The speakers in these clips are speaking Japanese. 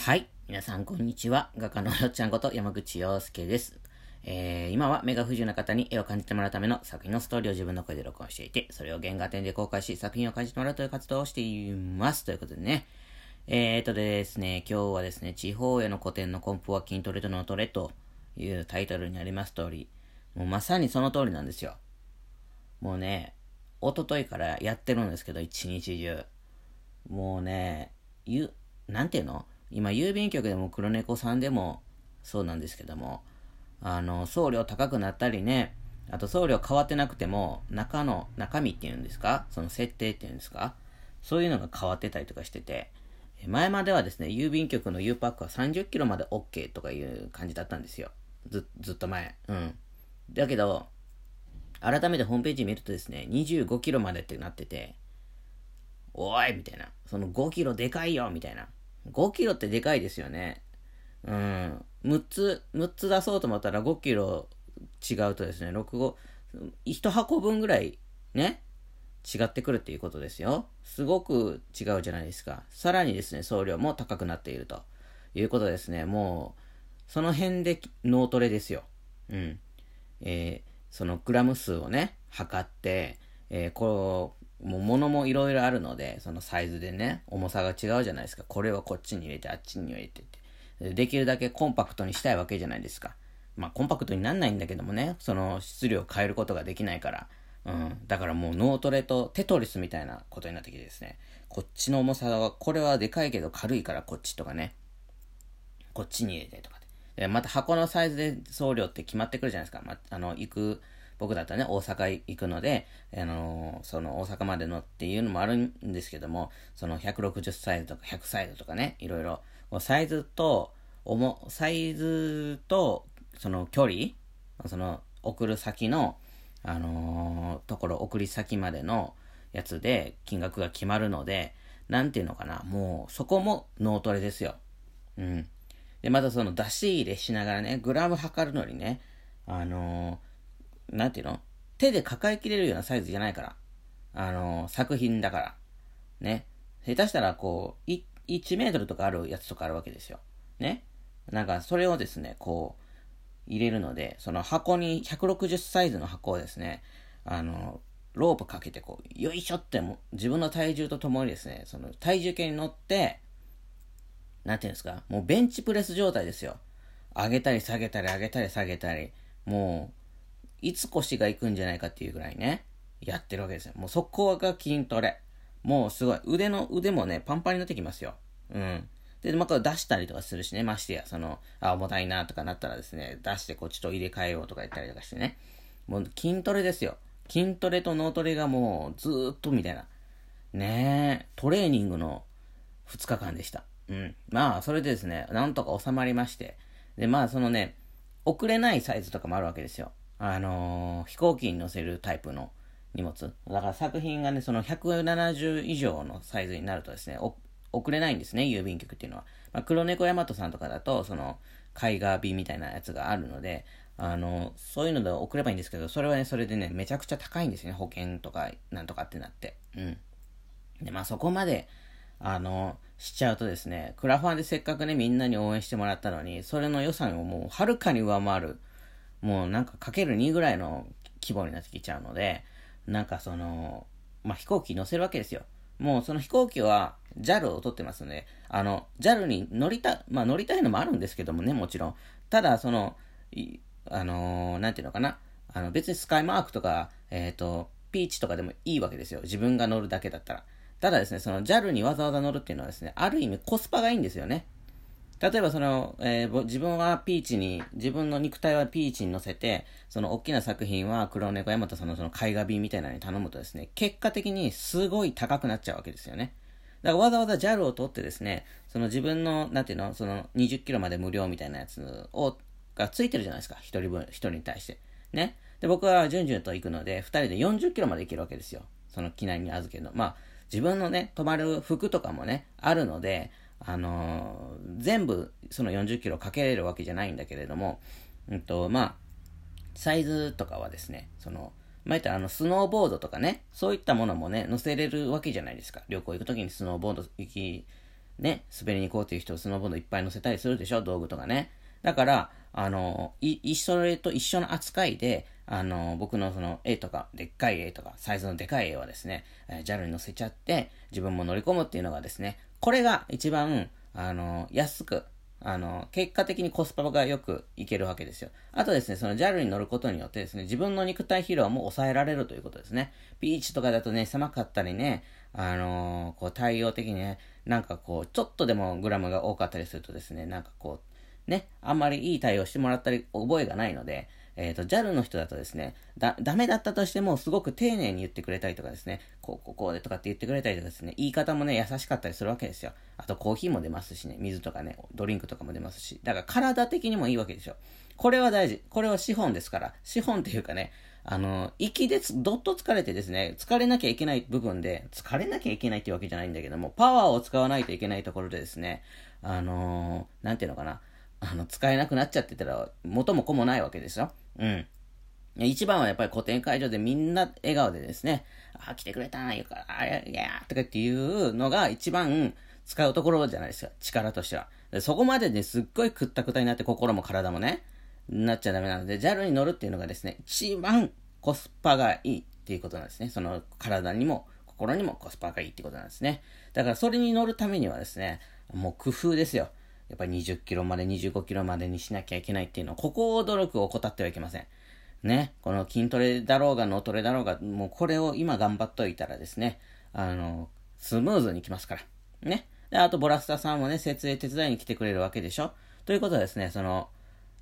はい。皆さん、こんにちは。画家のよっちゃんこと山口洋介です。えー、今は目が不自由な方に絵を感じてもらうための作品のストーリーを自分の声で録音していて、それを原画展で公開し、作品を感じてもらうという活動をしています。ということでね。えーとですね、今日はですね、地方への古典の根本は筋トレと脳トレというタイトルにあります通り、もうまさにその通りなんですよ。もうね、一昨日からやってるんですけど、一日中。もうね、ゆ、なんていうの？今、郵便局でも黒猫さんでもそうなんですけども、あの、送料高くなったりね、あと送料変わってなくても、中の、中身っていうんですか？その設定っていうんですか？そういうのが変わってたりとかしてて、前まではですね、郵便局の U パックは30キロまで OK とかいう感じだったんですよ。ず、ずっと前。うん。だけど、改めてホームページ見るとですね、25キロまでってなってて、おいみたいな。その5キロでかいよみたいな。5キロってでかいですよね。うん。6つ、6つ出そうと思ったら5キロ違うとですね、6、5、1箱分ぐらいね、違ってくるっていうことですよ。すごく違うじゃないですか。さらにですね、送料も高くなっているということですね。もう、その辺で脳トレですよ。うん。えー、そのグラム数をね、測って、えー、こう、もう物もいろいろあるので、そのサイズでね、重さが違うじゃないですか。これはこっちに入れて、あっちに入れてって。できるだけコンパクトにしたいわけじゃないですか。まあ、コンパクトになんないんだけどもね、その質量を変えることができないから。うん。だからもう脳トレとテトリスみたいなことになってきてですね。こっちの重さは、これはでかいけど軽いからこっちとかね。こっちに入れてとかで。でまた箱のサイズで送料って決まってくるじゃないですか。まあ、の、行く、僕だったらね、大阪行くので、あのー、その大阪までのっていうのもあるんですけども、その160サイズとか100サイズとかね、いろいろ、サイズと、重、サイズと、その距離、その送る先の、あのー、ところ、送り先までのやつで金額が決まるので、なんていうのかな、もうそこも脳トレですよ。うん。で、またその出し入れしながらね、グラム測るのにね、あのー、なんていうの？手で抱えきれるようなサイズじゃないから。あの、作品だから。ね。下手したらこう、1メートルとかあるやつとかあるわけですよ。ね。なんかそれをですね、こう、入れるので、その箱に160サイズの箱をですね、あの、ロープかけてこう、よいしょっても、自分の体重とともにですね、その体重計に乗って、なんていうんですか、もうベンチプレス状態ですよ。上げたり下げたり上げたり下げたり、もう、いつ腰が行くんじゃないかっていうぐらいね、やってるわけですよ。もうそこが筋トレ。もうすごい。腕の、腕もね、パンパンになってきますよ。うん。で、また出したりとかするしね、ましてや、その、あ、重たいなとかなったらですね、出してこっちと入れ替えようとか言ったりとかしてね。もう筋トレですよ。筋トレと脳トレがもうずーっとみたいな。ねえ、トレーニングの2日間でした。うん。まあ、それでですね、なんとか収まりまして。で、まあ、そのね、送れないサイズとかもあるわけですよ。あのー、飛行機に乗せるタイプの荷物。だから作品がね、その170以上のサイズになるとですね、送れないんですね、郵便局っていうのは。まあ、黒猫大和さんとかだと、その、絵画便みたいなやつがあるので、あの、そういうので送ればいいんですけど、それはね、それでね、めちゃくちゃ高いんですね、保険とか、なんとかってなって。うん。で、まあそこまで、あの、しちゃうとですね、クラファンでせっかくね、みんなに応援してもらったのに、それの予算をもうはるかに上回る、もうなんかかける2ぐらいの規模になってきちゃうので、なんかその、まあ飛行機乗せるわけですよ。もうその飛行機は JAL を取ってますので、あの、JAL に乗りた、まあ乗りたいのもあるんですけどもね、もちろん。ただ、その、あのー、なんていうのかな。あの、別にスカイマークとか、えっ、ー、と、ピーチとかでもいいわけですよ。自分が乗るだけだったら。ただですね、その JAL にわざわざ乗るっていうのはですね、ある意味コスパがいいんですよね。例えばその、えー、自分はピーチに、自分の肉体はピーチに乗せて、その大きな作品は黒猫山田さんのその絵画便みたいなのに頼むとですね、結果的にすごい高くなっちゃうわけですよね。だからわざわざ JAL を取ってですね、その自分の、なんていうの、その20キロまで無料みたいなやつを、がついてるじゃないですか。一人分、一人に対して。ね。で、僕は順々と行くので、二人で40キロまで行けるわけですよ。その機内に預けるの。まあ、自分のね、泊まる服とかもね、あるので、あのー、全部その40キロかけれるわけじゃないんだけれども、うんと、まあ、サイズとかはですね、その、まあ、言ったらあの、スノーボードとかね、そういったものもね、乗せれるわけじゃないですか。旅行行くときにスノーボード行き、ね、滑りに行こうという人をスノーボードいっぱい乗せたりするでしょ、道具とかね。だから、あの、い、それと一緒の扱いで、あの、僕のその A とか、でっかい A とか、サイズのでかい A はですね、え、JAL に乗せちゃって、自分も乗り込むっていうのがですね、これが一番、あの、安く、あの、結果的にコスパがよくいけるわけですよ。あとですね、その JAL に乗ることによってですね、自分の肉体疲労も抑えられるということですね。ビーチとかだとね、狭かったりね、あのー、こう対応的にね、なんかこう、ちょっとでもグラムが多かったりするとですね、なんかこう、ね、あんまりいい対応してもらったり、覚えがないので、えっ、ー、と、JAL の人だとですね、だ、ダメだったとしても、すごく丁寧に言ってくれたりとかですね、こう、こう、こうでとかって言ってくれたりとかですね、言い方もね、優しかったりするわけですよ。あと、コーヒーも出ますしね、水とかね、ドリンクとかも出ますし、だから体的にもいいわけでしょ。これは大事。これは資本ですから。資本っていうかね、あの、息でどっと疲れてですね、疲れなきゃいけない部分で、疲れなきゃいけないっていうわけじゃないんだけども、パワーを使わないといけないところでですね、あのー、なんていうのかな、あの、使えなくなっちゃってたら、元も子もないわけですよ。うん。一番はやっぱり古典会場でみんな笑顔でですね、あ、来てくれたん言うか、あ、いや、いや、とかっていうのが一番使うところじゃないですか、力としては。そこまでね、すっごいくったくたになって心も体もね、なっちゃダメなので、JAL に乗るっていうのがですね、一番コスパがいいっていうことなんですね。その体にも心にもコスパがいいってことなんですね。だからそれに乗るためにはですね、もう工夫ですよ。やっぱり20キロまで25キロまでにしなきゃいけないっていうのは、ここを努力を怠ってはいけません。ね、この筋トレだろうが脳トレだろうが、もうこれを今頑張っといたらですね、あの、スムーズに来ますから。ね。で、あと、ボラスタさんもね、設営手伝いに来てくれるわけでしょということはですね、その、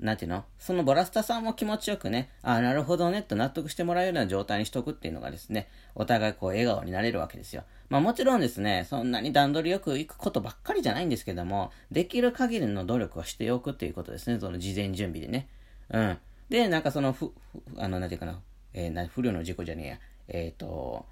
なんていうの？そのボラスタさんも気持ちよくね、ああ、なるほどね、と納得してもらえるような状態にしとくっていうのがですね、お互いこう笑顔になれるわけですよ。まあもちろんですね、そんなに段取りよくいくことばっかりじゃないんですけども、できる限りの努力はしておくっていうことですね、その事前準備でね。うん。で、なんかその、ふ、あの、なんていうかな、えー、な不慮の事故じゃねえや、えっ、ー、と、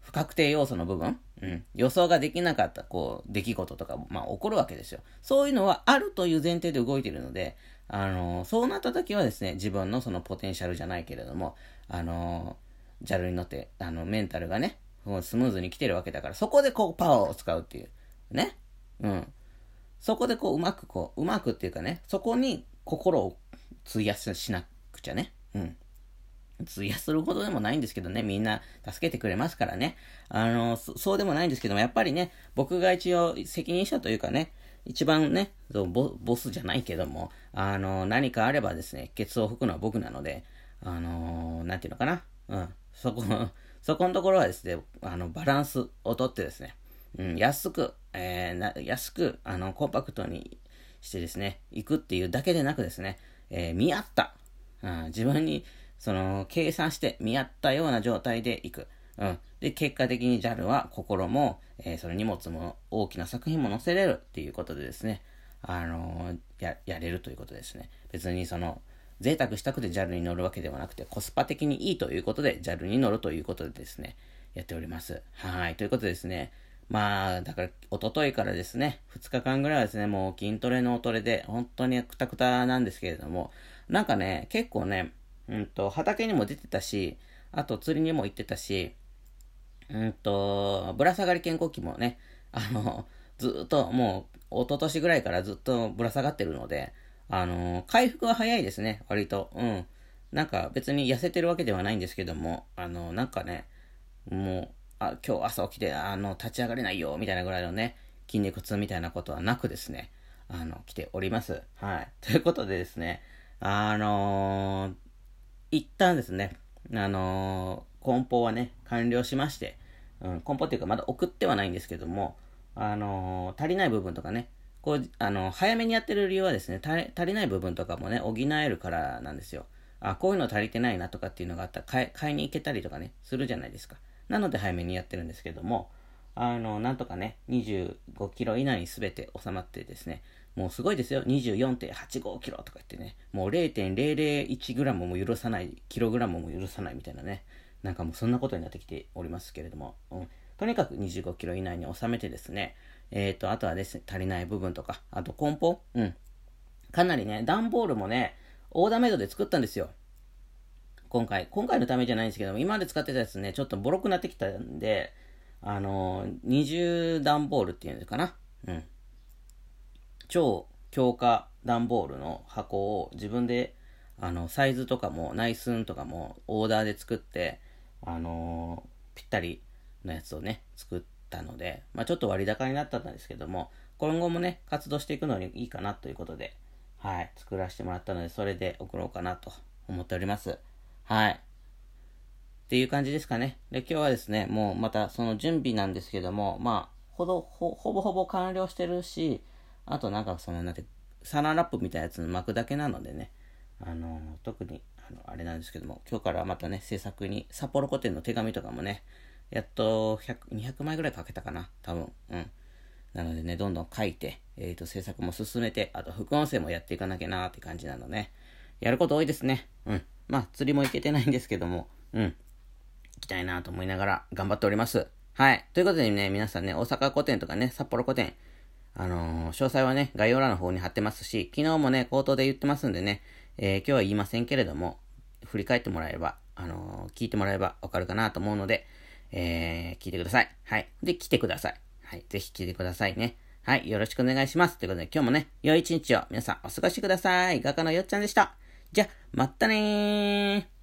不確定要素の部分、うん、予想ができなかった、こう、出来事とか、まあ、起こるわけですよ。そういうのはあるという前提で動いているので、あの、そうなった時はですね、自分のそのポテンシャルじゃないけれども、あのー、JAL に乗って、あの、メンタルがね、スムーズに来てるわけだから、そこでこう、パワーを使うっていう。ね。うん。そこでこう、うまくこう、うまくっていうかね、そこに心を費やしなくちゃね。うん。費やするほどでもないんですけどね、みんな助けてくれますからね。あの、そうでもないんですけども、やっぱりね、僕が一応責任者というかね、一番ね、ボボスじゃないけども、あの、何かあればですね、ケツを拭くのは僕なので、あの、なんていうのかな。うん。そこ、そこのところはですね、あの、バランスをとってですね、うん、安く、えー、安く、あの、コンパクトにしてですね、行くっていうだけでなくですね、えー、見合った、うん、自分に、その、計算して見合ったような状態で行く。うん。で、結果的に JAL は心も、えー、その荷物も大きな作品も載せれるっていうことでですね、あのー、や、やれるということですね。別にその、贅沢したくて JAL に乗るわけではなくて、コスパ的にいいということで JAL に乗るということでですね、やっております。はい。ということでですね、まあ、だから、おとといからですね、2日間ぐらいはですね、もう筋トレのおトレで、本当にくたくたなんですけれども、なんかね、結構ね、うんと、畑にも出てたし、あと釣りにも行ってたし、うんと、ぶら下がり健康器もね、あの、ずっともう、一昨年ぐらいからずっとぶら下がってるので、あの、回復は早いですね、割と。うん。なんか別に痩せてるわけではないんですけども、あの、なんかね、もう、あ、今日朝起きて、あの、立ち上がれないよ、みたいなぐらいのね、筋肉痛みたいなことはなくですね、あの、来ております。はい。ということでですね、あのー、一旦ですね、あの、梱包はね、完了しまして、うん、梱包っていうかまだ送ってはないんですけども、あのー、足りない部分とかね、こう、あの、早めにやってる理由はですね、足りない部分とかもね、補えるからなんですよ。あ、こういうの足りてないなとかっていうのがあったら買い、買いに行けたりとかね、するじゃないですか。なので早めにやってるんですけども、あの、なんとかね、25キロ以内に全て収まってですね、もうすごいですよ。24.85キロとか言ってね、もう0.001グラムも許さない、キログラムも許さないみたいなね、なんかもうそんなことになってきておりますけれども、うん、とにかく25キロ以内に収めてですね、えっ、ー、と、あとはですね、足りない部分とか、あと梱包うん。かなりね、段ボールもね、オーダーメイドで作ったんですよ。今回。今回のためじゃないんですけども、今まで使ってたやつね、ちょっとボロくなってきたんで、あのー、二重段ボールっていうのかな。うん。超強化段ボールの箱を自分で、あの、サイズとかも内寸とかもオーダーで作って、あのー、ぴったりのやつをね、作ったので、まあちょっと割高になったんですけども、今後もね、活動していくのにいいかなということで、はい、作らせてもらったので、それで送ろうかなと思っております。はい。っていう感じですかね。で、今日はですね、もうまたその準備なんですけども、まあ、ほど、ほ、ほぼほぼ完了してるし、あとなんかその、なんて、サランラップみたいなやつの巻くだけなのでね、あの、特に、あの、あれなんですけども、今日からまたね、制作に、札幌古典の手紙とかもね、やっと100、200枚ぐらいかけたかな、多分。うん。なのでね、どんどん書いて、えっ、ー、と、制作も進めて、あと副音声もやっていかなきゃなーって感じなので、やること多いですね。うん。まあ、釣りも行けてないんですけども、うん。行きたいなと思いながら頑張っております。はい。ということでね、皆さんね、大阪古典とかね、札幌古典、あのー、詳細はね、概要欄の方に貼ってますし、昨日もね、口頭で言ってますんでね、えー、今日は言いませんけれども、振り返ってもらえれば、あのー、聞いてもらえばわかるかなと思うので、えー、聞いてください。はい。で、来てください。はい。ぜひ聞いてくださいね。はい。よろしくお願いします。ということで、今日もね、良い一日を皆さんお過ごしください。画家のよっちゃんでした。じゃ、まったねー。